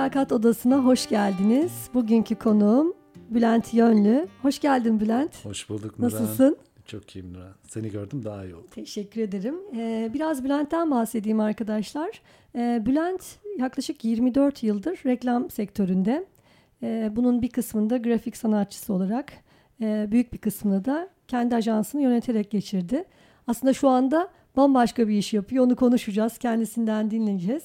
Mülakat Odası'na hoş geldiniz. Bugünkü konuğum Bülent Yönlü. Hoş geldin Bülent. Hoş bulduk Nurhan. Nasılsın? Çok iyiyim Nurhan. Seni gördüm daha iyi oldu. Teşekkür ederim. Ee, biraz Bülent'ten bahsedeyim arkadaşlar. Ee, Bülent yaklaşık 24 yıldır reklam sektöründe. Ee, bunun bir kısmında grafik sanatçısı olarak, e, büyük bir kısmını da kendi ajansını yöneterek geçirdi. Aslında şu anda bambaşka bir iş yapıyor. Onu konuşacağız. Kendisinden dinleyeceğiz.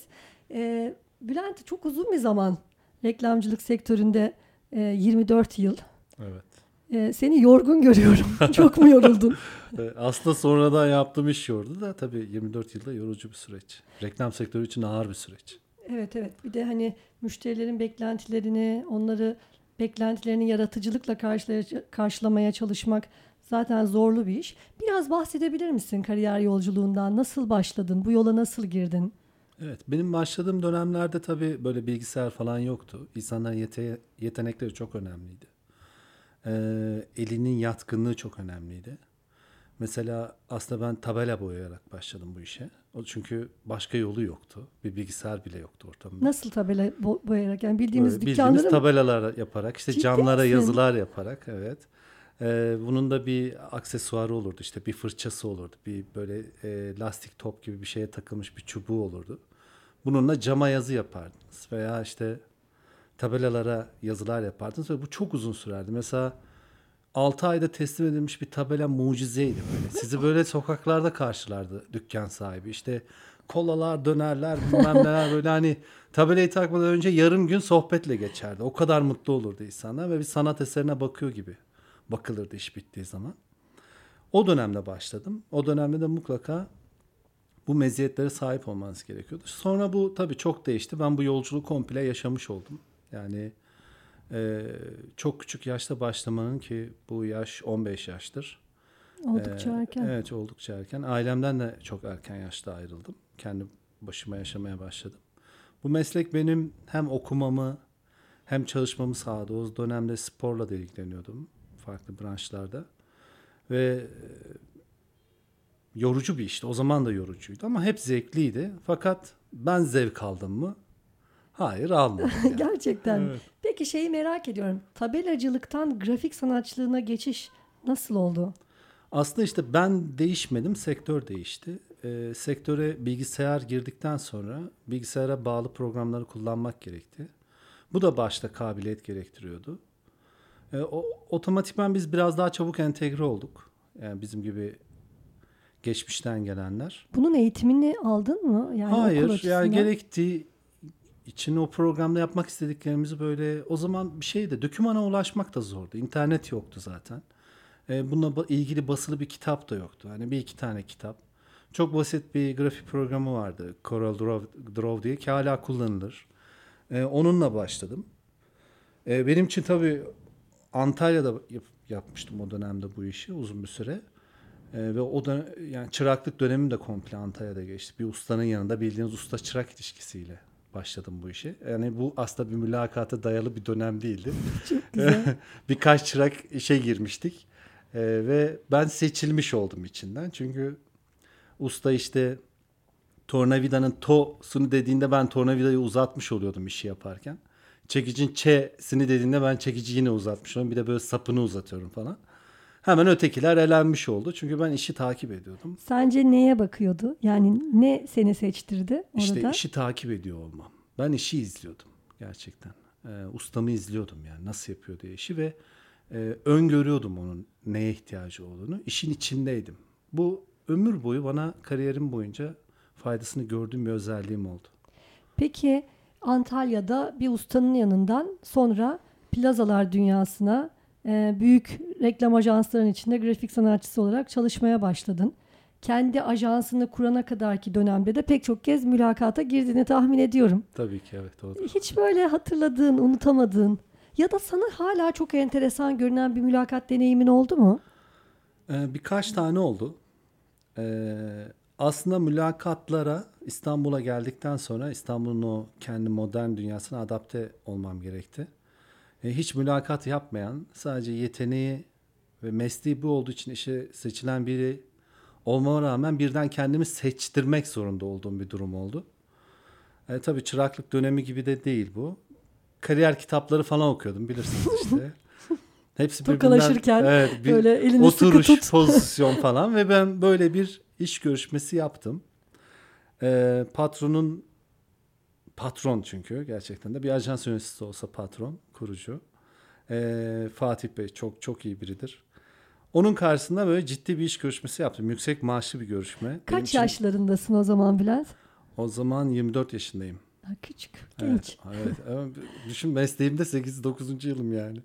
Ee, Bülent çok uzun bir zaman reklamcılık sektöründe e, 24 yıl. Evet. Ee, seni yorgun görüyorum. çok mu yoruldun? Ee, Aslında sonradan yaptığım iş yordu da tabii 24 yılda yorucu bir süreç. Reklam sektörü için ağır bir süreç. Evet evet. Bir de hani müşterilerin beklentilerini, onları beklentilerini yaratıcılıkla karşılamaya çalışmak zaten zorlu bir iş. Biraz bahsedebilir misin kariyer yolculuğundan? Nasıl başladın? Bu yola nasıl girdin? Evet, benim başladığım dönemlerde tabii böyle bilgisayar falan yoktu. İnsanların yete- yetenekleri çok önemliydi. Ee, elinin yatkınlığı çok önemliydi. Mesela aslında ben tabela boyayarak başladım bu işe. O çünkü başka yolu yoktu. Bir bilgisayar bile yoktu ortamda. Nasıl tabela bo- boyayarak? Yani bildiğimiz Böyle dükkanları bildiğimiz mı? tabelalar yaparak işte Ciddi camlara misin? yazılar yaparak evet. Ee, bunun da bir aksesuarı olurdu işte bir fırçası olurdu bir böyle e, lastik top gibi bir şeye takılmış bir çubuğu olurdu. Bununla cama yazı yapardınız veya işte tabelalara yazılar yapardınız ve bu çok uzun sürerdi. Mesela 6 ayda teslim edilmiş bir tabela mucizeydi böyle. Sizi böyle sokaklarda karşılardı dükkan sahibi. İşte kolalar, dönerler, bilmem neler böyle hani tabelayı takmadan önce yarım gün sohbetle geçerdi. O kadar mutlu olurdu insanlar ve bir sanat eserine bakıyor gibi bakılırdı iş bittiği zaman. O dönemde başladım. O dönemde de mutlaka bu meziyetlere sahip olmanız gerekiyordu. Sonra bu tabii çok değişti. Ben bu yolculuğu komple yaşamış oldum. Yani e, çok küçük yaşta başlamanın ki bu yaş 15 yaştır. Oldukça Ee, erken. Evet oldukça erken. Ailemden de çok erken yaşta ayrıldım. Kendi başıma yaşamaya başladım. Bu meslek benim hem okumamı hem çalışmamı sağladı. O dönemde sporla da ilgileniyordum farklı branşlarda. Ve e, yorucu bir işti. O zaman da yorucuydu ama hep zevkliydi. Fakat ben zevk aldım mı? Hayır almadım. yani. Gerçekten. Evet. Peki şeyi merak ediyorum. Tabelacılıktan grafik sanatçılığına geçiş nasıl oldu? Aslında işte ben değişmedim, sektör değişti. Ee, sektöre bilgisayar girdikten sonra bilgisayara bağlı programları kullanmak gerekti. Bu da başta kabiliyet gerektiriyordu. Ee, o, otomatikman biz biraz daha çabuk entegre olduk. Yani bizim gibi geçmişten gelenler. Bunun eğitimini aldın mı? Yani Hayır, yani gerektiği için o programda yapmak istediklerimizi böyle o zaman bir şeydi. Dokümana ulaşmak da zordu. İnternet yoktu zaten. E, bununla ilgili basılı bir kitap da yoktu. Hani bir iki tane kitap. Çok basit bir grafik programı vardı. Corel Draw, Draw diye ki hala kullanılır. E, onunla başladım. E, benim için tabii Antalya'da yap- yapmıştım o dönemde bu işi uzun bir süre. E, ve o da yani çıraklık dönemim de komple Antalya'da geçti. Bir ustanın yanında bildiğiniz usta çırak ilişkisiyle başladım bu işe. Yani bu aslında bir mülakata dayalı bir dönem değildi. Çok güzel. Birkaç çırak işe girmiştik. E, ve ben seçilmiş oldum içinden. Çünkü usta işte tornavidanın to'sunu dediğinde ben tornavidayı uzatmış oluyordum işi yaparken. Çekicin ç'sini dediğinde ben çekici yine uzatmış oluyorum. Bir de böyle sapını uzatıyorum falan. Hemen ötekiler elenmiş oldu. Çünkü ben işi takip ediyordum. Sence neye bakıyordu? Yani ne seni seçtirdi orada? İşte işi takip ediyor olmam. Ben işi izliyordum gerçekten. Ee, ustamı izliyordum yani nasıl yapıyor diye işi ve e, öngörüyordum onun neye ihtiyacı olduğunu. İşin içindeydim. Bu ömür boyu bana kariyerim boyunca faydasını gördüğüm bir özelliğim oldu. Peki Antalya'da bir ustanın yanından sonra plazalar dünyasına e, büyük reklam ajanslarının içinde grafik sanatçısı olarak çalışmaya başladın. Kendi ajansını kurana kadarki dönemde de pek çok kez mülakata girdiğini tahmin ediyorum. Tabii ki evet oldu. Hiç böyle hatırladığın, unutamadığın ya da sana hala çok enteresan görünen bir mülakat deneyimin oldu mu? Ee, birkaç tane oldu. Ee, aslında mülakatlara İstanbul'a geldikten sonra İstanbul'un o kendi modern dünyasına adapte olmam gerekti. Ee, hiç mülakat yapmayan, sadece yeteneği ve mesleği bu olduğu için işe seçilen biri olmama rağmen birden kendimi seçtirmek zorunda olduğum bir durum oldu. E, tabii çıraklık dönemi gibi de değil bu. Kariyer kitapları falan okuyordum bilirsiniz işte. Hepsi Tokalaşırken evet, bir böyle elini oturuş, sıkı tut. pozisyon falan ve ben böyle bir iş görüşmesi yaptım. E, patronun patron çünkü gerçekten de bir ajans yöneticisi olsa patron, kurucu. E, Fatih Bey çok çok iyi biridir. Onun karşısında böyle ciddi bir iş görüşmesi yaptım. Yüksek maaşlı bir görüşme. Benim Kaç için- yaşlarındasın o zaman Bülent? O zaman 24 yaşındayım. Ha, küçük, genç. Evet, evet. Ama düşün mesleğimde 8-9. yılım yani.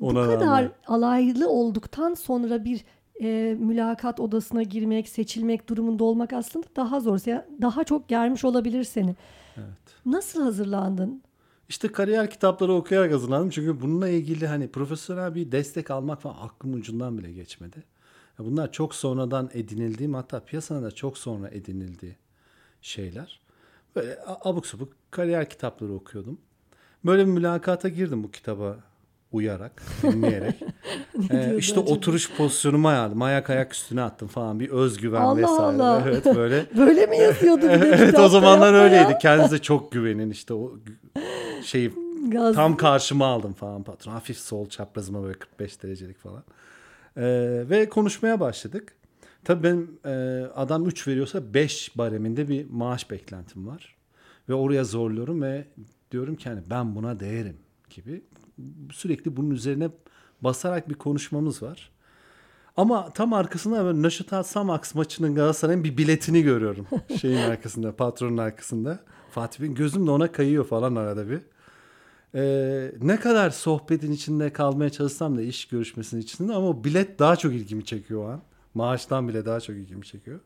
Bu Ona kadar rağmen. alaylı olduktan sonra bir e, mülakat odasına girmek, seçilmek durumunda olmak aslında daha zor. Daha çok germiş olabilir seni. Evet. Nasıl hazırlandın? İşte kariyer kitapları okuyarak hazırlandım. Çünkü bununla ilgili hani profesyonel bir destek almak falan aklım ucundan bile geçmedi. Bunlar çok sonradan edinildiğim hatta piyasanın da çok sonra edinildiği şeyler. Böyle abuk sabuk kariyer kitapları okuyordum. Böyle bir mülakata girdim bu kitaba uyarak, dinleyerek. Ee, işte acaba? oturuş pozisyonumu ayarladım. Ayak ayak üstüne attım falan. Bir özgüven Allah vesaire. Allah. Evet böyle. Böyle mi yazıyordu evet o zamanlar yapma ya? öyleydi. Kendinize çok güvenin işte o şeyi Gaz. tam karşıma aldım falan patron. Hafif sol çaprazıma böyle 45 derecelik falan. Ee, ve konuşmaya başladık. Tabii benim e, adam 3 veriyorsa 5 bareminde bir maaş beklentim var. Ve oraya zorluyorum ve diyorum ki hani ben buna değerim gibi. Sürekli bunun üzerine basarak bir konuşmamız var. Ama tam arkasında böyle Naşıtat Samax maçının Galatasaray'ın bir biletini görüyorum. Şeyin arkasında, patronun arkasında. Fatih Bey'in gözüm de ona kayıyor falan arada bir. Ee, ne kadar sohbetin içinde kalmaya çalışsam da iş görüşmesinin içinde ama bilet daha çok ilgimi çekiyor o an. Maaştan bile daha çok ilgimi çekiyor.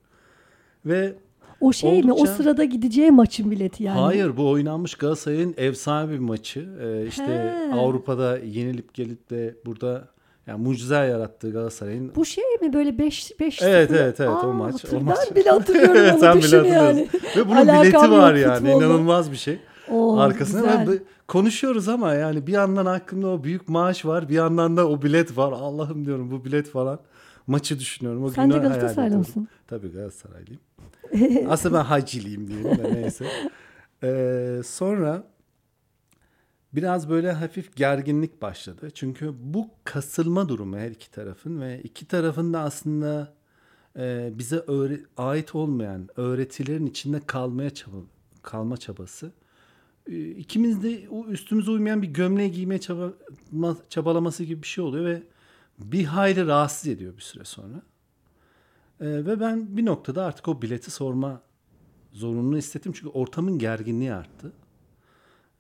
Ve O şey mi? O Oldukça- sırada gideceği maçın bileti yani. Hayır bu oynanmış Galatasaray'ın efsane bir maçı. Ee, işte He. Avrupa'da yenilip gelip de burada yani mucize yarattığı Galatasaray'ın Bu şey mi böyle 5 5 Evet, evet, evet, o maç, o maç. Ben bile hatırlıyorum onu sen bile düşün yani. hatırlıyorsun. ve bunun Alakam bileti var yani inanılmaz bir şey. Oo, Arkasında güzel. ve bu- konuşuyoruz ama yani bir yandan aklımda o büyük maaş var bir yandan da o bilet var. Allah'ım diyorum bu bilet falan. Maçı düşünüyorum. O Sen de Galatasaraylı mısın? Tabii Galatasaraylıyım. Aslında ben haciliyim diyelim de neyse. Ee, sonra biraz böyle hafif gerginlik başladı. Çünkü bu kasılma durumu her iki tarafın ve iki tarafın da aslında e, bize öğre- ait olmayan öğretilerin içinde kalmaya çaba kalma çabası. E, İkimiz de üstümüze uymayan bir gömleği giymeye çaba, ma- çabalaması gibi bir şey oluyor ve bir hayli rahatsız ediyor bir süre sonra. E, ve ben bir noktada artık o bileti sorma zorunluluğunu hissettim çünkü ortamın gerginliği arttı.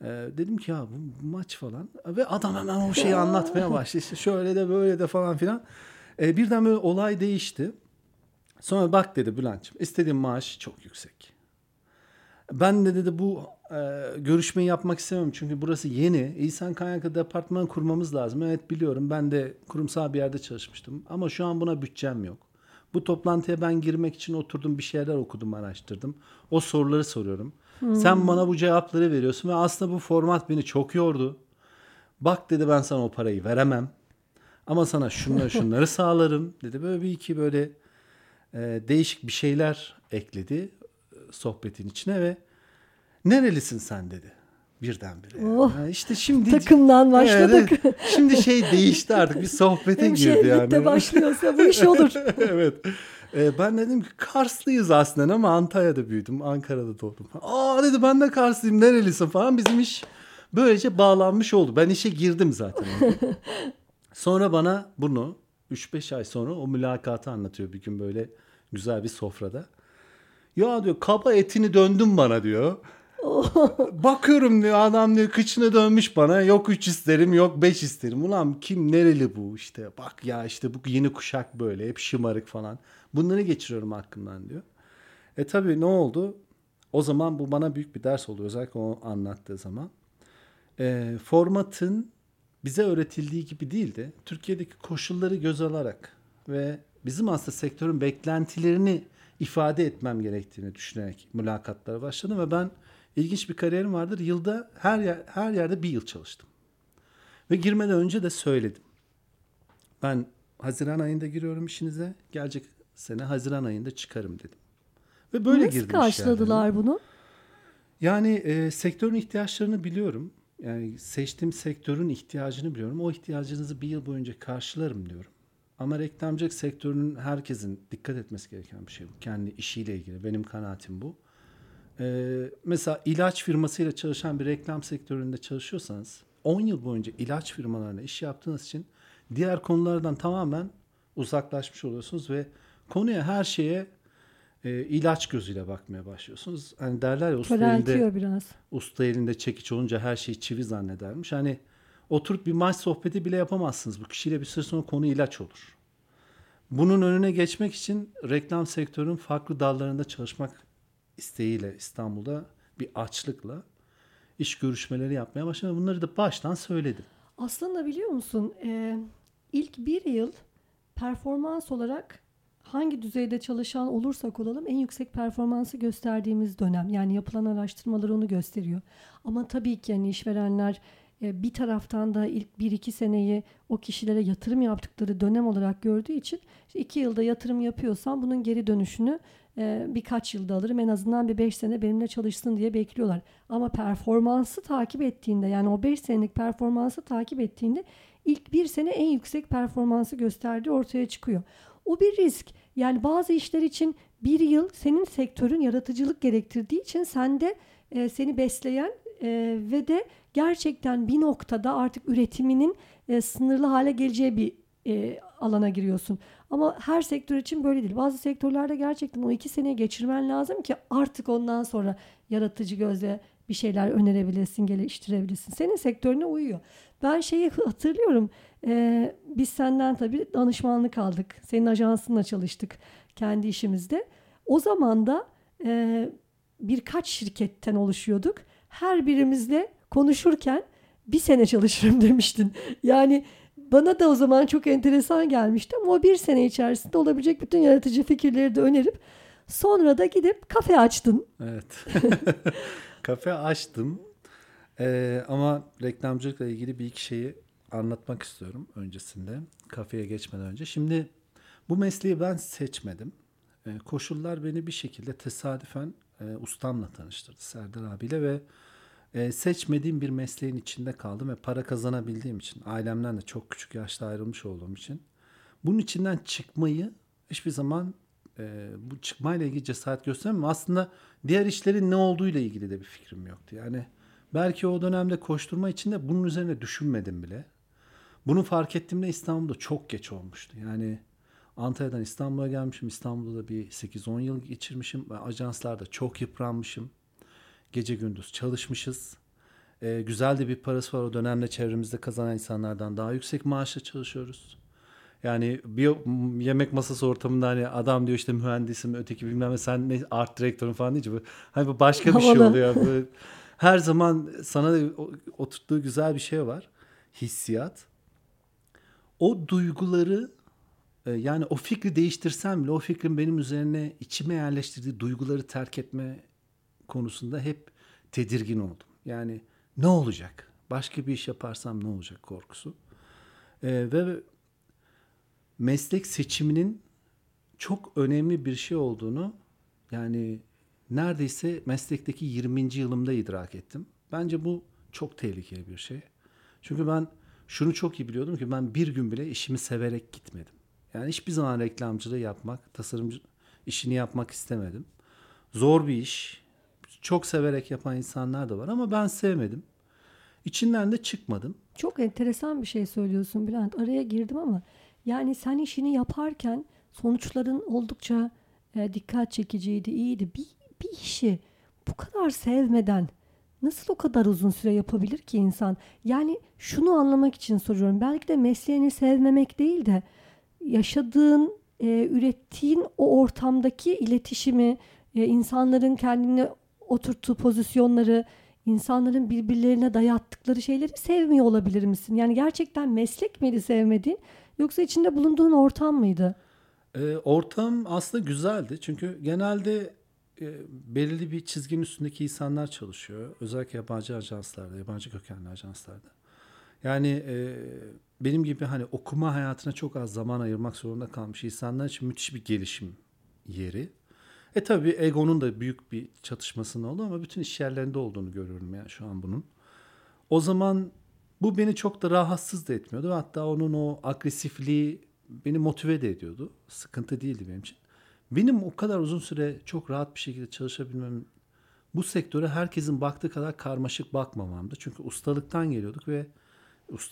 E, dedim ki ya bu, maç falan ve adam hemen o şeyi anlatmaya başladı işte şöyle de böyle de falan filan. E, birden böyle olay değişti. Sonra bak dedi Bülent'ciğim istediğim maaş çok yüksek. Ben de dedi bu e, görüşmeyi yapmak istemiyorum çünkü burası yeni. İnsan kaynaklı departman kurmamız lazım. Evet biliyorum ben de kurumsal bir yerde çalışmıştım ama şu an buna bütçem yok. Bu toplantıya ben girmek için oturdum bir şeyler okudum araştırdım. O soruları soruyorum. Sen bana bu cevapları veriyorsun ve aslında bu format beni çok yordu. Bak dedi ben sana o parayı veremem. Ama sana şunları şunları sağlarım dedi. Böyle bir iki böyle e, değişik bir şeyler ekledi e, sohbetin içine ve nerelisin sen dedi birdenbire. Oh. Ha, işte şimdi Takımdan başladık. Evet. şimdi şey değişti artık bir sohbete girdi Hemşehrilikte yani. başlıyorsa bu iş olur. evet. Ee, ben dedim ki Karslıyız aslında ama Antalya'da büyüdüm. Ankara'da doğdum. Aa dedi ben de Karslıyım nerelisin falan. Bizim iş böylece bağlanmış oldu. Ben işe girdim zaten. sonra bana bunu 3-5 ay sonra o mülakatı anlatıyor bir gün böyle güzel bir sofrada. Ya diyor kaba etini döndün bana diyor. Bakıyorum diyor adam diyor kıçını dönmüş bana. Yok 3 isterim yok 5 isterim. Ulan kim nereli bu işte. Bak ya işte bu yeni kuşak böyle hep şımarık falan. Bunları geçiriyorum aklımdan diyor. E tabii ne oldu? O zaman bu bana büyük bir ders oldu özellikle o anlattığı zaman. E, formatın bize öğretildiği gibi değildi. Türkiye'deki koşulları göz alarak ve bizim aslında sektörün beklentilerini ifade etmem gerektiğini düşünerek mülakatlara başladım ve ben ilginç bir kariyerim vardır. Yılda her yer, her yerde bir yıl çalıştım. Ve girmeden önce de söyledim. Ben Haziran ayında giriyorum işinize. Gelecek sene Haziran ayında çıkarım dedim. Ve böyle Nasıl girdim karşıladılar bunu? Yani e, sektörün ihtiyaçlarını biliyorum. Yani seçtiğim sektörün ihtiyacını biliyorum. O ihtiyacınızı bir yıl boyunca karşılarım diyorum. Ama reklamcılık sektörünün herkesin dikkat etmesi gereken bir şey bu. Kendi işiyle ilgili. Benim kanaatim bu. Ee, mesela ilaç firmasıyla çalışan bir reklam sektöründe çalışıyorsanız 10 yıl boyunca ilaç firmalarına iş yaptığınız için diğer konulardan tamamen uzaklaşmış oluyorsunuz ve konuya her şeye e, ilaç gözüyle bakmaya başlıyorsunuz. Hani derler ya usta elinde, biraz. usta elinde çekiç olunca her şeyi çivi zannedermiş. Hani oturup bir maç sohbeti bile yapamazsınız. Bu kişiyle bir süre sonra konu ilaç olur. Bunun önüne geçmek için reklam sektörünün farklı dallarında çalışmak isteğiyle İstanbul'da bir açlıkla iş görüşmeleri yapmaya başladım. Bunları da baştan söyledim. Aslında biliyor musun e, ilk bir yıl performans olarak hangi düzeyde çalışan olursak olalım en yüksek performansı gösterdiğimiz dönem. Yani yapılan araştırmalar onu gösteriyor. Ama tabii ki yani işverenler e, bir taraftan da ilk bir iki seneyi o kişilere yatırım yaptıkları dönem olarak gördüğü için işte iki yılda yatırım yapıyorsam bunun geri dönüşünü birkaç yılda alırım. En azından bir beş sene benimle çalışsın diye bekliyorlar. Ama performansı takip ettiğinde yani o beş senelik performansı takip ettiğinde ilk bir sene en yüksek performansı gösterdiği ortaya çıkıyor. O bir risk. Yani bazı işler için bir yıl senin sektörün yaratıcılık gerektirdiği için sende e, seni besleyen e, ve de gerçekten bir noktada artık üretiminin e, sınırlı hale geleceği bir e, alana giriyorsun. Ama her sektör için böyle değil. Bazı sektörlerde gerçekten o iki seneye geçirmen lazım ki artık ondan sonra yaratıcı gözle bir şeyler önerebilirsin, geliştirebilirsin. Senin sektörüne uyuyor. Ben şeyi hatırlıyorum. E, biz senden tabii danışmanlık aldık. Senin ajansınla çalıştık kendi işimizde. O zaman da e, birkaç şirketten oluşuyorduk. Her birimizle konuşurken bir sene çalışırım demiştin. Yani bana da o zaman çok enteresan gelmişti ama o bir sene içerisinde olabilecek bütün yaratıcı fikirleri de önerip sonra da gidip kafe açtın. Evet. kafe açtım. Ee, ama reklamcılıkla ilgili bir iki şeyi anlatmak istiyorum öncesinde. Kafeye geçmeden önce. Şimdi bu mesleği ben seçmedim. Ee, koşullar beni bir şekilde tesadüfen e, ustamla tanıştırdı Serdar abiyle ve e, seçmediğim bir mesleğin içinde kaldım ve para kazanabildiğim için ailemden de çok küçük yaşta ayrılmış olduğum için bunun içinden çıkmayı hiçbir zaman e, bu çıkmayla ilgili cesaret göstermem. Aslında diğer işlerin ne olduğu ile ilgili de bir fikrim yoktu. Yani belki o dönemde koşturma içinde bunun üzerine düşünmedim bile. Bunu fark ettiğimde İstanbul'da çok geç olmuştu. Yani Antalya'dan İstanbul'a gelmişim. İstanbul'da da bir 8-10 yıl geçirmişim. Ajanslarda çok yıpranmışım. Gece gündüz çalışmışız. Ee, güzel de bir parası var. O dönemde çevremizde kazanan insanlardan daha yüksek maaşla çalışıyoruz. Yani bir yemek masası ortamında hani adam diyor işte mühendisim öteki bilmem ne sen ne art direktörün falan deyince bu hani bu başka bir şey oluyor. Böyle, her zaman sana oturttuğu güzel bir şey var. Hissiyat. O duyguları e, yani o fikri değiştirsem bile o fikrin benim üzerine içime yerleştirdiği duyguları terk etme konusunda hep tedirgin oldum. Yani ne olacak? Başka bir iş yaparsam ne olacak korkusu. Ee, ve meslek seçiminin çok önemli bir şey olduğunu yani neredeyse meslekteki 20. yılımda idrak ettim. Bence bu çok tehlikeli bir şey. Çünkü ben şunu çok iyi biliyordum ki ben bir gün bile işimi severek gitmedim. Yani hiçbir zaman reklamcılığı yapmak, tasarımcı işini yapmak istemedim. Zor bir iş çok severek yapan insanlar da var ama ben sevmedim. İçinden de çıkmadım. Çok enteresan bir şey söylüyorsun Bülent. Araya girdim ama yani sen işini yaparken sonuçların oldukça e, dikkat çekiciydi, iyiydi. Bir, bir işi bu kadar sevmeden nasıl o kadar uzun süre yapabilir ki insan? Yani şunu anlamak için soruyorum. Belki de mesleğini sevmemek değil de yaşadığın, e, ürettiğin o ortamdaki iletişimi, e, insanların kendini oturttuğu pozisyonları, insanların birbirlerine dayattıkları şeyleri sevmiyor olabilir misin? Yani gerçekten meslek miydi sevmediğin yoksa içinde bulunduğun ortam mıydı? E, ortam aslında güzeldi. Çünkü genelde e, belirli bir çizginin üstündeki insanlar çalışıyor. Özellikle yabancı ajanslarda, yabancı kökenli ajanslarda. Yani e, benim gibi hani okuma hayatına çok az zaman ayırmak zorunda kalmış insanlar için müthiş bir gelişim yeri. E tabii Ego'nun da büyük bir çatışmasında oldu ama bütün iş yerlerinde olduğunu görüyorum yani şu an bunun. O zaman bu beni çok da rahatsız da etmiyordu. Hatta onun o agresifliği beni motive de ediyordu. Sıkıntı değildi benim için. Benim o kadar uzun süre çok rahat bir şekilde çalışabilmem bu sektöre herkesin baktığı kadar karmaşık bakmamamdı. Çünkü ustalıktan geliyorduk ve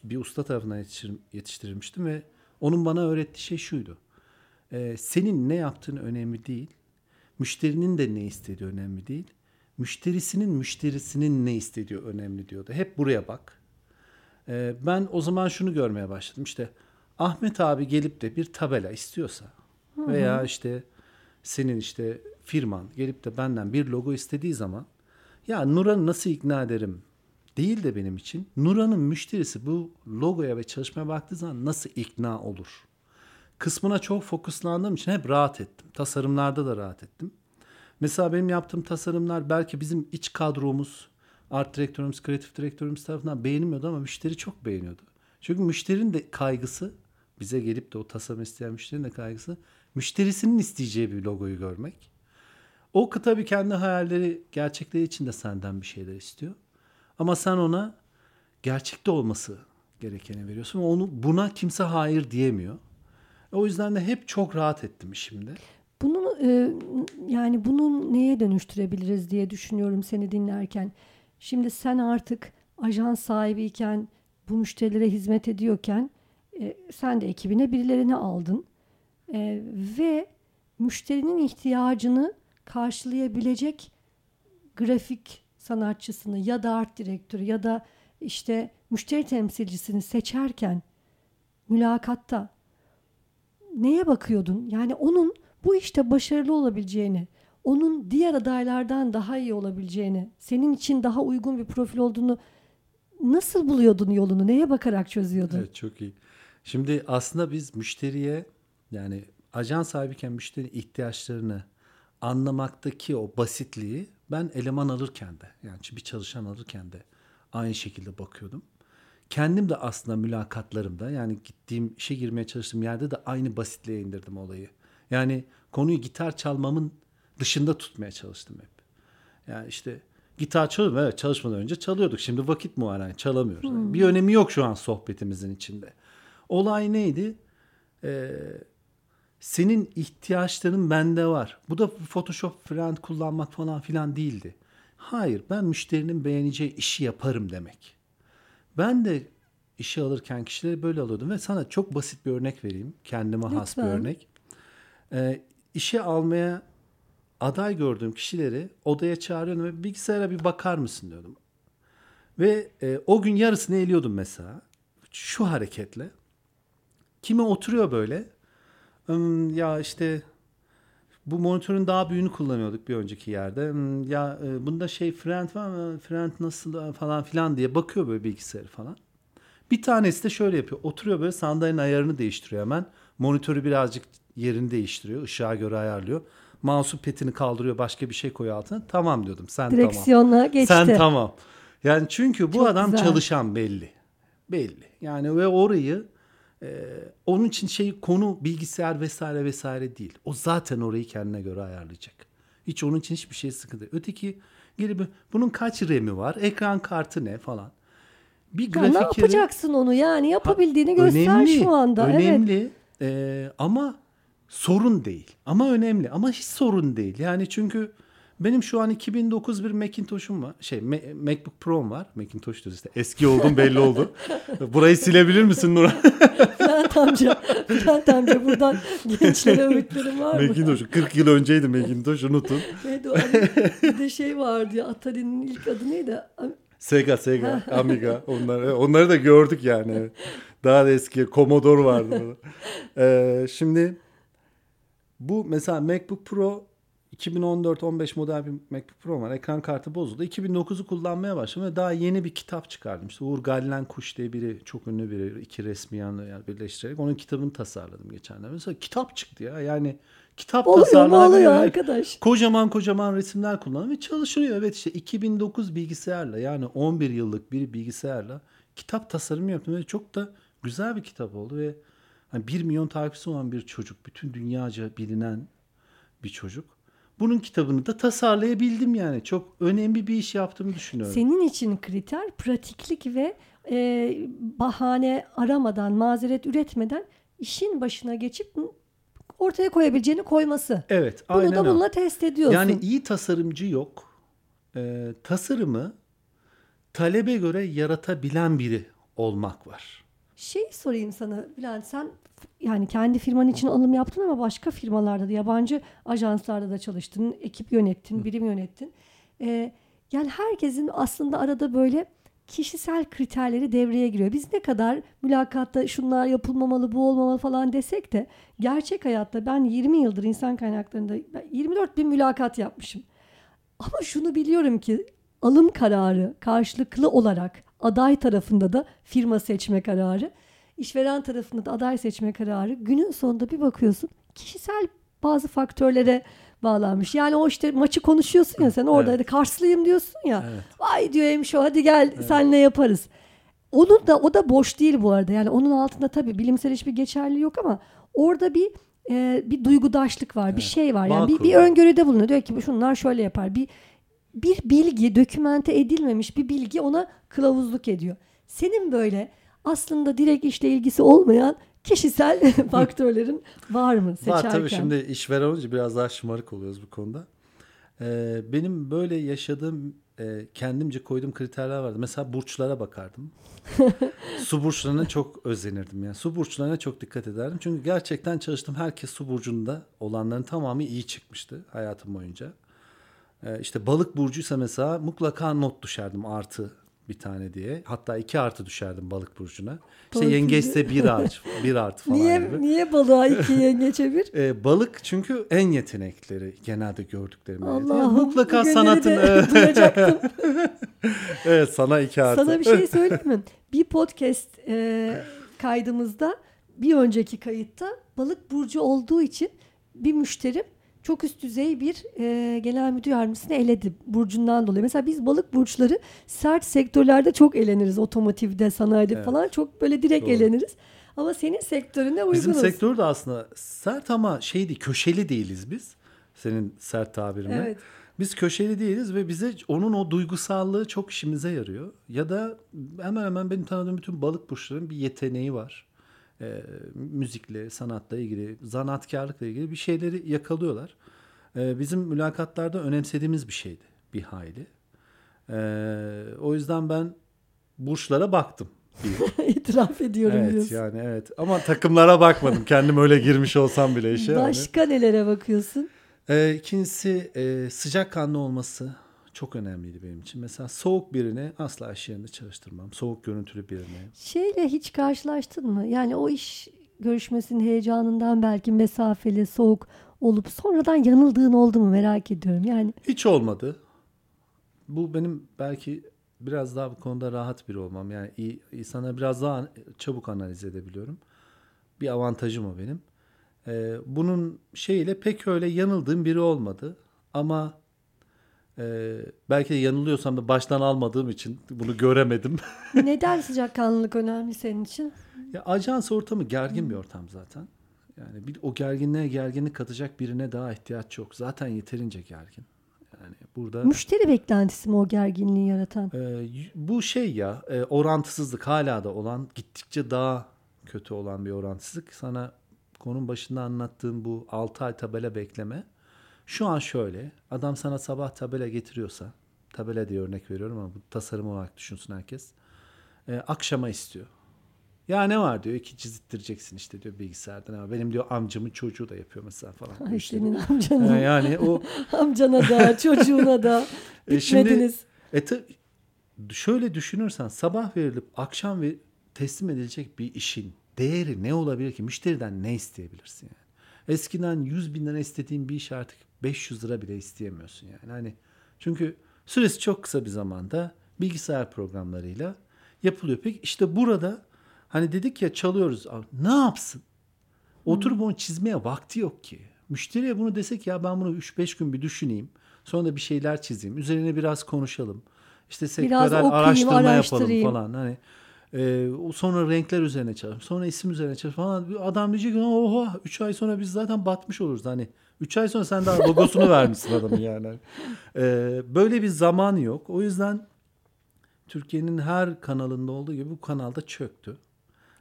bir usta tarafından yetiştirilmiştim ve onun bana öğrettiği şey şuydu. Ee, senin ne yaptığın önemli değil. Müşterinin de ne istediği önemli değil. Müşterisinin müşterisinin ne istediği önemli diyordu. Hep buraya bak. Ee, ben o zaman şunu görmeye başladım. İşte Ahmet abi gelip de bir tabela istiyorsa Hı-hı. veya işte senin işte firman gelip de benden bir logo istediği zaman ya Nuran'ı nasıl ikna ederim değil de benim için Nuran'ın müşterisi bu logoya ve çalışmaya baktığı zaman nasıl ikna olur? Kısmına çok fokuslandığım için hep rahat ettim. Tasarımlarda da rahat ettim. Mesela benim yaptığım tasarımlar belki bizim iç kadromuz, art direktörümüz, kreatif direktörümüz tarafından beğenilmiyordu ama müşteri çok beğeniyordu. Çünkü müşterinin de kaygısı, bize gelip de o tasarım isteyen müşterinin de kaygısı, müşterisinin isteyeceği bir logoyu görmek. O tabii kendi hayalleri, gerçekleri için de senden bir şeyler istiyor. Ama sen ona gerçekte olması gerekeni veriyorsun. Onu buna kimse hayır diyemiyor. O yüzden de hep çok rahat ettim işimde. Bunu e, yani bunu neye dönüştürebiliriz diye düşünüyorum seni dinlerken. Şimdi sen artık ajans sahibiyken bu müşterilere hizmet ediyorken e, sen de ekibine birilerini aldın e, ve müşterinin ihtiyacını karşılayabilecek grafik sanatçısını ya da art direktörü ya da işte müşteri temsilcisini seçerken mülakatta neye bakıyordun? Yani onun bu işte başarılı olabileceğini, onun diğer adaylardan daha iyi olabileceğini, senin için daha uygun bir profil olduğunu nasıl buluyordun yolunu? Neye bakarak çözüyordun? Evet çok iyi. Şimdi aslında biz müşteriye yani ajans sahibiyken müşteri ihtiyaçlarını anlamaktaki o basitliği ben eleman alırken de yani bir çalışan alırken de aynı şekilde bakıyordum. Kendim de aslında mülakatlarımda yani gittiğim işe girmeye çalıştığım yerde de aynı basitliğe indirdim olayı. Yani konuyu gitar çalmamın dışında tutmaya çalıştım hep. Yani işte gitar çalıyordum evet çalışmadan önce çalıyorduk. Şimdi vakit mu var yani çalamıyoruz. Hmm. bir önemi yok şu an sohbetimizin içinde. Olay neydi? Ee, senin ihtiyaçların bende var. Bu da Photoshop falan kullanmak falan filan değildi. Hayır ben müşterinin beğeneceği işi yaparım demek. Ben de işe alırken kişileri böyle alıyordum ve sana çok basit bir örnek vereyim. Kendime Lütfen. has bir örnek. Ee, işe almaya aday gördüğüm kişileri odaya çağırıyordum ve bilgisayara bir bakar mısın diyordum. Ve e, o gün yarısını eliyordum mesela. Şu hareketle. Kimi oturuyor böyle ya işte bu monitörün daha büyüğünü kullanıyorduk bir önceki yerde. Ya e, bunda şey friend var mı? Friend nasıl falan filan diye bakıyor böyle bilgisayarı falan. Bir tanesi de şöyle yapıyor. Oturuyor böyle sandalyenin ayarını değiştiriyor hemen. Monitörü birazcık yerini değiştiriyor. ışığa göre ayarlıyor. Mouse'un petini kaldırıyor. Başka bir şey koyuyor altına. Tamam diyordum. Sen Direksiyona tamam. geçti. Sen tamam. Yani çünkü bu Çok adam güzel. çalışan belli. Belli. Yani ve orayı ee, onun için şey konu bilgisayar vesaire vesaire değil. O zaten orayı kendine göre ayarlayacak. Hiç onun için hiçbir şey sıkıntı. Öteki gelip bunun kaç RAM'i var? Ekran kartı ne falan. Bir grafik ne yapacaksın onu yani yapabildiğini ha, göster önemli, şu anda. Önemli evet. e, ama sorun değil. Ama önemli ama hiç sorun değil. Yani çünkü benim şu an 2009 bir Macintosh'um var. Şey MacBook Pro'm var. Macintosh işte. Eski oldum belli oldu. Burayı silebilir misin Nurhan? Bülent amca. Bülent amca buradan gençlere öğütlerim var mı? Macintosh. 40 yıl önceydi Macintosh unutun. Neydi o? Hani bir de şey vardı ya Atari'nin ilk adı neydi? Sega, Sega, Amiga. Onları, onları da gördük yani. Daha da eski Commodore vardı. ee, şimdi bu mesela MacBook Pro 2014-15 model bir MacBook Pro var. Ekran kartı bozuldu. 2009'u kullanmaya başladım ve daha yeni bir kitap çıkardım. İşte Uğur Gallen Kuş diye biri çok ünlü biri. iki resmi yanı yani birleştirerek onun kitabını tasarladım geçenlerde. Mesela kitap çıktı ya. Yani kitap oluyor mu oluyor yani arkadaş. Kocaman kocaman resimler kullanıyor ve çalışıyor. Evet işte 2009 bilgisayarla yani 11 yıllık bir bilgisayarla kitap tasarımı yaptım ve çok da güzel bir kitap oldu ve hani 1 milyon takipçisi olan bir çocuk, bütün dünyaca bilinen bir çocuk Bunun kitabını da tasarlayabildim yani. Çok önemli bir iş yaptığımı düşünüyorum. Senin için kriter pratiklik ve e, bahane aramadan, mazeret üretmeden işin başına geçip ortaya koyabileceğini koyması. Evet, Bunu aynen da o. bununla test ediyorsun. Yani iyi tasarımcı yok. Ee, tasarımı talebe göre yaratabilen biri olmak var. Şey sorayım sana Bülent sen yani kendi firman için alım yaptın ama başka firmalarda da yabancı ajanslarda da çalıştın, ekip yönettin, birim yönettin. Ee, yani herkesin aslında arada böyle kişisel kriterleri devreye giriyor. Biz ne kadar mülakatta şunlar yapılmamalı, bu olmamalı falan desek de gerçek hayatta ben 20 yıldır insan kaynaklarında 24 bin mülakat yapmışım. Ama şunu biliyorum ki alım kararı karşılıklı olarak aday tarafında da firma seçme kararı, işveren tarafında da aday seçme kararı günün sonunda bir bakıyorsun kişisel bazı faktörlere bağlanmış. Yani o işte maçı konuşuyorsun ya sen orada Evet. hadi Karslıyım diyorsun ya. Evet. Vay diyor hemşo hadi gel senle yaparız. Onun da o da boş değil bu arada. Yani onun altında tabii bilimsel hiçbir geçerli yok ama orada bir e, bir duygudaşlık var, bir şey var. Yani bir, bir kuruyor. öngörüde bulunuyor. Diyor ki şunlar şöyle yapar. Bir bir bilgi, dokümente edilmemiş bir bilgi ona kılavuzluk ediyor. Senin böyle aslında direkt işle ilgisi olmayan kişisel faktörlerin var mı seçerken? Var tabii şimdi işveren olunca biraz daha şımarık oluyoruz bu konuda. Ee, benim böyle yaşadığım e, kendimce koyduğum kriterler vardı. Mesela burçlara bakardım. su burçlarına çok özenirdim. Yani su burçlarına çok dikkat ederdim. Çünkü gerçekten çalıştım. Herkes su burcunda olanların tamamı iyi çıkmıştı hayatım boyunca. Ee, işte balık burcuysa mesela mutlaka not düşerdim artı bir tane diye. Hatta iki artı düşerdim balık burcuna. İşte yengeçse bir artı, bir artı falan Niye gibi. niye balığa iki yengeçe bir? Ee, balık çünkü en yetenekleri genelde gördüklerim. Allah'ım. Mutlaka sanatın duyacaktım. evet sana iki artı. Sana bir şey söyleyeyim mi? Bir podcast e, kaydımızda bir önceki kayıtta balık burcu olduğu için bir müşterim çok üst düzey bir e, genel müdür yardımcısını eledi burcundan dolayı. Mesela biz balık burçları sert sektörlerde çok eleniriz. Otomotivde, sanayide Evet. falan çok böyle direkt Doğru. eleniriz. Ama senin sektörüne uygunuz. Bizim sektör de aslında sert ama şey değil, köşeli değiliz biz. Senin sert tabirinle. Evet. Biz köşeli değiliz ve bize onun o duygusallığı çok işimize yarıyor. Ya da hemen hemen benim tanıdığım bütün balık burçlarının bir yeteneği var. Ee, müzikle, sanatla ilgili, zanaatkarlıkla ilgili bir şeyleri yakalıyorlar. Ee, bizim mülakatlarda önemsediğimiz bir şeydi bir hayli. Ee, o yüzden ben burçlara baktım. İtiraf ediyorum evet diyorsun. yani evet ama takımlara bakmadım. Kendim öyle girmiş olsam bile işe. Başka nelere bakıyorsun? Ee, ikincisi e, sıcakkanlı olması çok önemliydi benim için. Mesela soğuk birini asla iş yerinde çalıştırmam. Soğuk görüntülü birini. Şeyle hiç karşılaştın mı? Yani o iş görüşmesinin heyecanından belki mesafeli, soğuk olup sonradan yanıldığın oldu mu merak ediyorum. Yani Hiç olmadı. Bu benim belki biraz daha bu konuda rahat biri olmam. Yani iyi, insana biraz daha çabuk analiz edebiliyorum. Bir avantajım o benim. Ee, bunun şeyiyle pek öyle yanıldığım biri olmadı. Ama e, belki de yanılıyorsam da baştan almadığım için bunu göremedim. neden sıcakkanlılık önemli senin için? Ya ajans ortamı gergin bir ortam zaten. Yani bir o gerginliğe gerginlik katacak birine daha ihtiyaç yok. Zaten yeterince gergin. Yani burada Müşteri beklentisi mi o gerginliği yaratan? e, bu şey ya e, orantısızlık hala da olan gittikçe daha kötü olan bir orantısızlık. Sana konun başında anlattığım bu 6 ay tabela bekleme. Şu an şöyle adam sana sabah tabela getiriyorsa tabela diye örnek veriyorum ama bu tasarım olarak düşünsün herkes. E, akşama istiyor. Ya ne var diyor iki çizittireceksin işte diyor bilgisayardan ama benim diyor amcamın çocuğu da yapıyor mesela falan. Ay İşte senin amcanın, yani o amcana da çocuğuna da E şimdi- bitmediniz. E şöyle düşünürsen sabah verilip akşam ve teslim edilecek bir işin değeri ne olabilir ki? Müşteriden ne isteyebilirsin yani? Eskiden 100 bin lira istediğin bir iş artık 500 lira bile isteyemiyorsun yani. Hani çünkü süresi çok kısa bir zamanda bilgisayar programlarıyla yapılıyor. Peki işte burada hani dedik ya çalıyoruz. Ne yapsın? Oturup onu çizmeye vakti yok ki. Müşteriye bunu desek ya ben bunu 3-5 gün bir düşüneyim. Sonra da bir şeyler çizeyim. Üzerine biraz konuşalım. İşte sektörel okuyayım, araştırma yapalım falan. Hani Ee, sonra renkler üzerine çalışmış. Sonra isim üzerine çalışmış falan. Adam diyecek ki oha 3 ay sonra biz zaten batmış oluruz. Hani 3 ay sonra sen daha logosunu vermişsin adamın yani. Ee, böyle bir zaman yok. O yüzden Türkiye'nin her kanalında olduğu gibi bu kanalda çöktü.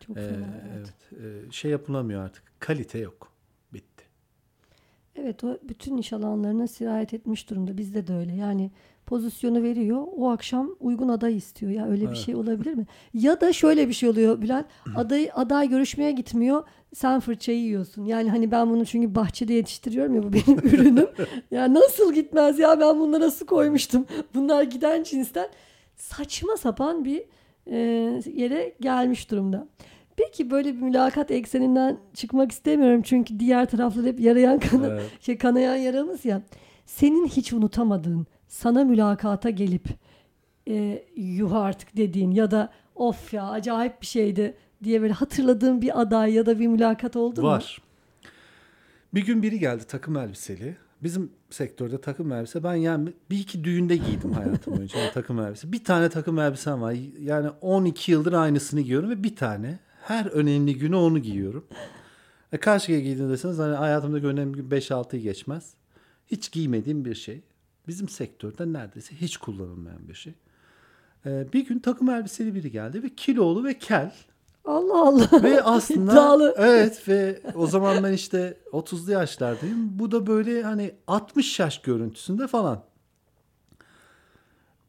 Çok Ee, fena. Evet. evet. Ee, şey yapılamıyor artık. Kalite yok. Evet o bütün iş alanlarına sirayet etmiş durumda. Bizde de öyle. Yani pozisyonu veriyor. O akşam uygun aday istiyor. Ya öyle bir Evet. şey olabilir mi? Ya da şöyle bir şey oluyor Bülent. Aday aday görüşmeye gitmiyor. Sen fırçayı yiyorsun. Yani hani ben bunu çünkü bahçede yetiştiriyorum ya bu benim ürünüm. ya nasıl gitmez ya ben bunlara su koymuştum. Bunlar giden cinsten saçma sapan bir e, yere gelmiş durumda. Peki böyle bir mülakat ekseninden çıkmak istemiyorum çünkü diğer taraflar hep yarayan kana, Evet. şey, kanayan yaramız ya. Senin hiç unutamadığın, sana mülakata gelip e, yuh artık dediğin ya da of ya acayip bir şeydi diye böyle hatırladığın bir aday ya da bir mülakat oldu mu? Var. Bir gün biri geldi takım elbiseli. Bizim sektörde takım elbise ben yani bir iki düğünde giydim hayatım boyunca yani takım elbise. Bir tane takım elbisem var. Yani 12 yıldır aynısını giyiyorum ve bir tane her önemli günü onu giyiyorum. E giydin deseniz hani hayatımda önemli gün 5-6'yı geçmez. Hiç giymediğim bir şey. Bizim sektörde neredeyse hiç kullanılmayan bir şey. E, bir gün takım elbiseli biri geldi ve kilolu ve kel. Allah Allah. Ve aslında İddialı. evet ve o zaman ben işte 30'lu yaşlardayım. Bu da böyle hani 60 yaş görüntüsünde falan.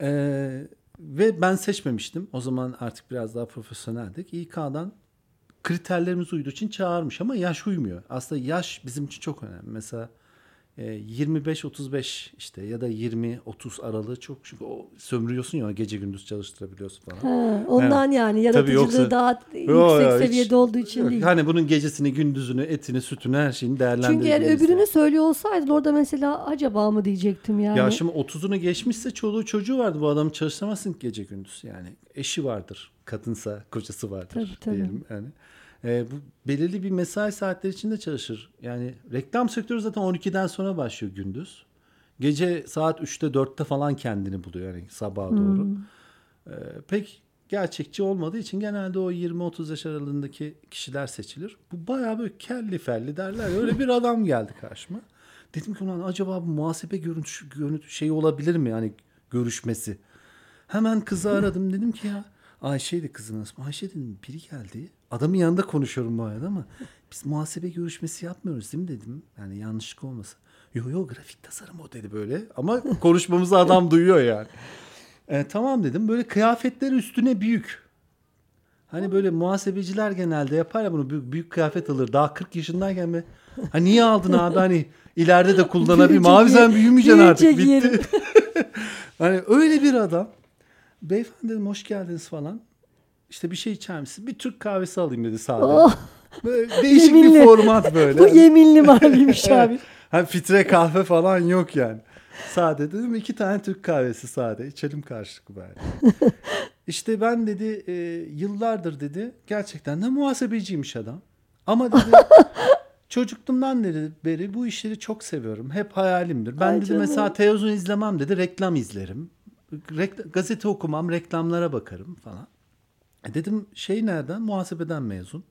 Ee, ve ben seçmemiştim. O zaman artık biraz daha profesyoneldik. İK'dan kriterlerimiz uyduğu için çağırmış ama yaş uymuyor. Aslında yaş bizim için çok önemli. Mesela e, 25-35 işte ya da 20-30 aralığı çok çünkü o sömürüyorsun ya gece gündüz çalıştırabiliyorsun falan. Ha, ondan yani yaratıcılığı yoksa- daha yüksek yo, hiç- seviyede olduğu için Yok, değil. Hani bunun gecesini, gündüzünü, etini, sütünü, her şeyini Çünkü eğer değerlendirebiliriz. öbürünü söylüyor olsaydın orada mesela acaba mı diyecektim yani. Ya şimdi 30'unu geçmişse çoluğu çocuğu vardı. Bu adamı çalıştıramazsın gece gündüz. Yani eşi vardır. Kadınsa kocası vardır Tabii, tabii. diyelim. Yani. Ee, bu belirli bir mesai saatleri içinde çalışır. Yani reklam sektörü zaten 12'den sonra başlıyor gündüz. Gece saat 3'te 4'te falan kendini buluyor yani sabaha doğru. Hmm. Ee, pek gerçekçi olmadığı için genelde o 20-30 yaş aralığındaki kişiler seçilir. Bu bayağı böyle kelli felli derler. Öyle bir adam geldi karşıma. Dedim ki ulan acaba bu muhasebe görüntü, görüntü şey olabilir mi yani görüşmesi. Hemen kızı aradım dedim ki ya Ayşe'ydi kızın ismi. Ayşe dedim biri geldi. Adamın yanında konuşuyorum bu arada ama biz muhasebe görüşmesi yapmıyoruz değil mi dedim. Yani yanlışlık olmasın. Yo yo grafik tasarım o dedi böyle. Ama konuşmamızı adam duyuyor yani. E, tamam dedim. Böyle kıyafetleri üstüne büyük. Hani böyle muhasebeciler genelde yapar ya bunu büyük, büyük kıyafet alır. Daha 40 yaşındayken mi? Ha niye aldın abi hani ileride de kullanabilirim. Büyüyecek Abi sen büyümeyeceksin artık bitti. hani öyle bir adam. Beyefendi dedim hoş geldiniz falan. İşte bir şey içer misin? Bir Türk kahvesi alayım dedi sade. Oh, Böyle değişik Yeminli. bir format böyle. bu yeminli maviymiş abi. Hani fitre kahve falan yok yani. Sade dedim iki tane Türk kahvesi sade. İçelim karşılıklı bari. işte ben dedi e, yıllardır dedi gerçekten de muhasebeciymiş adam. Ama dedi çocukluğumdan dedi beri bu işleri çok seviyorum. Hep hayalimdir. Ben Ay dedi canım. mesela televizyon izlemem dedi reklam izlerim. Gazete okumam reklamlara bakarım falan. E dedim şey nereden? Muhasebeden mezun.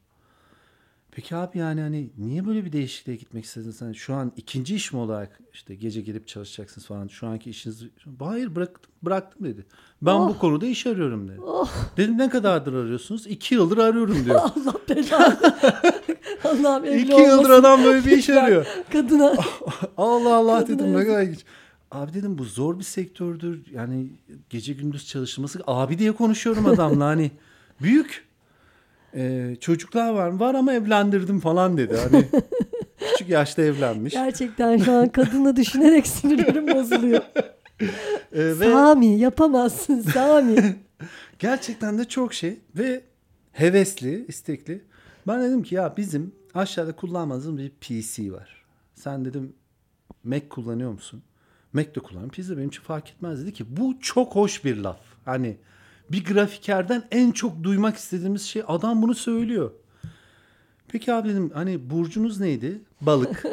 Peki abi yani hani niye böyle bir değişikliğe gitmek istedin sen? Şu an ikinci iş mi olarak işte gece gelip çalışacaksınız falan. Şu anki işiniz... Hayır bıraktım, bıraktım dedi. Ben bu konuda iş arıyorum dedi. Dedim ne kadardır arıyorsunuz? İki yıldır arıyorum diyor. Allah belanı. Allah'ım evli İki yıldır olmasın. adam böyle bir iş arıyor. Kadına. Allah Allah Kadına dedim ne kadar ilginç. Abi dedim bu zor bir sektördür. Yani gece gündüz çalışılması. Abi diye konuşuyorum adamla hani. Büyük. Ee, çocuklar var mı? Var ama evlendirdim falan dedi. Hani küçük yaşta evlenmiş. Gerçekten şu an kadını düşünerek sinirlerim bozuluyor. Ee, ve Sami yapamazsın Sami. gerçekten de çok şey ve hevesli, istekli. Ben dedim ki ya bizim aşağıda kullanmadığımız bir PC var. Sen dedim Mac kullanıyor musun? Mac de kullanıyorum. PC benim için fark etmez dedi ki bu çok hoş bir laf. Hani bir grafikerden en çok duymak istediğimiz şey adam bunu söylüyor. Peki abi dedim hani burcunuz neydi? Balık.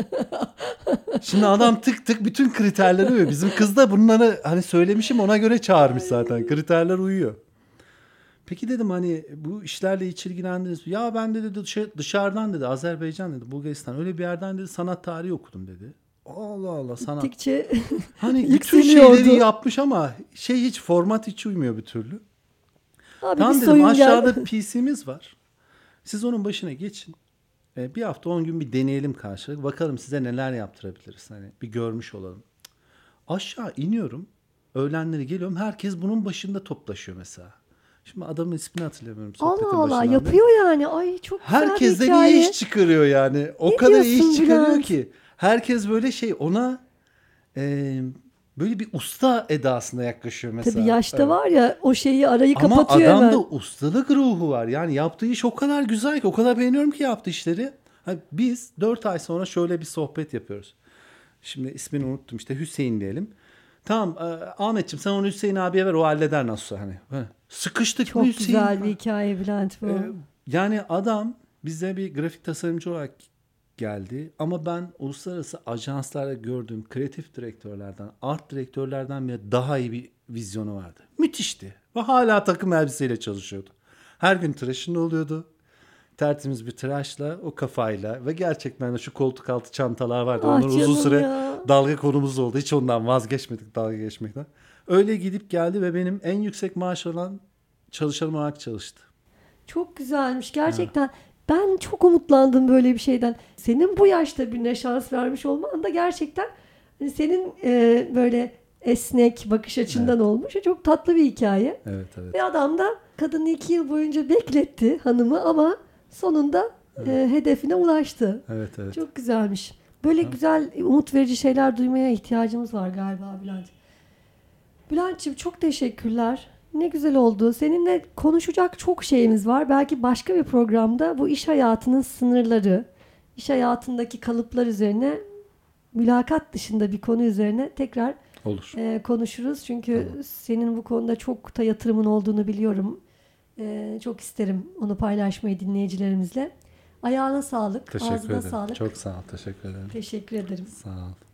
Şimdi adam tık tık bütün kriterleri uyuyor. Bizim kız da bunları hani söylemişim ona göre çağırmış zaten. Kriterler uyuyor. Peki dedim hani bu işlerle hiç ilgilendiniz mi? Ya ben de dedi dışa- dışarıdan dedi Azerbaycan dedi Bulgaristan öyle bir yerden dedi sanat tarihi okudum dedi. Allah Allah sanat. Gittikçe Hani bütün şeyleri yapmış ama şey hiç format hiç uymuyor bir türlü. abi Tamam dedim aşağıda gel. PC'miz var. Siz onun başına geçin. E, bir hafta 10 gün bir deneyelim karşılık. Bakalım size neler yaptırabiliriz. Hani bir görmüş olalım. Aşağı iniyorum. Öğlenleri geliyorum. Herkes bunun başında toplaşıyor mesela. Şimdi adamın ismini hatırlamıyorum. Allah Allah yapıyor yani. Ay çok güzel Herkes de iyi iş çıkarıyor yani. O Ne kadar iyi iş çıkarıyor Bülent? ki. Herkes böyle şey ona e, böyle bir usta edasında yaklaşıyor mesela. Tabii yaşta Evet. var ya o şeyi arayı Ama kapatıyor adamda hemen. ustalık ruhu var. Yani yaptığı iş o kadar güzel ki, o kadar beğeniyorum ki yaptığı işleri. Ha, biz 4 ay sonra şöyle bir sohbet yapıyoruz. Şimdi ismini unuttum işte Hüseyin diyelim. Tamam e, Ahmetciğim sen onu Hüseyin abiye ver o halleder nasıl hani. Ha, Sıkıştık Çok Hüseyin? güzel bir hikaye Bülent bu. Ee, yani adam bize bir grafik tasarımcı olarak geldi ama ben uluslararası ajanslarda gördüğüm kreatif direktörlerden, art direktörlerden bile daha iyi bir vizyonu vardı. Müthişti. Ve hala takım elbiseyle çalışıyordu. Her gün tıraşında oluyordu. Tertemiz bir tıraşla, o kafayla ve gerçekten de şu koltuk altı çantalar vardı. Ah Onlar uzun süre ya. dalga konumuz oldu. Hiç ondan vazgeçmedik dalga geçmekten. Öyle gidip geldi ve benim en yüksek maaş alan çalışanım olarak çalıştı. Çok güzelmiş gerçekten. Ben çok umutlandım böyle bir şeyden. Senin bu yaşta birine şans vermiş olman da gerçekten hani senin e, böyle esnek bakış açından olmuş. Çok tatlı bir hikaye. Evet evet. Ve adam da kadını iki yıl boyunca bekletti hanımı ama sonunda e, hedefine ulaştı. Evet evet. Çok güzelmiş. Böyle güzel umut verici şeyler duymaya ihtiyacımız var galiba Bülent. Bülent'ciğim çok teşekkürler. Ne güzel oldu. Seninle konuşacak çok şeyimiz var. Belki başka bir programda bu iş hayatının sınırları, iş hayatındaki kalıplar üzerine mülakat dışında bir konu üzerine tekrar Olur. e, konuşuruz. Çünkü senin bu konuda çok da yatırımın olduğunu biliyorum. E, çok isterim onu paylaşmayı dinleyicilerimizle. Ayağına sağlık, Teşekkür ağzına ederim. sağlık. Çok sağ ol. Teşekkür ederim. Teşekkür ederim. Sağ ol.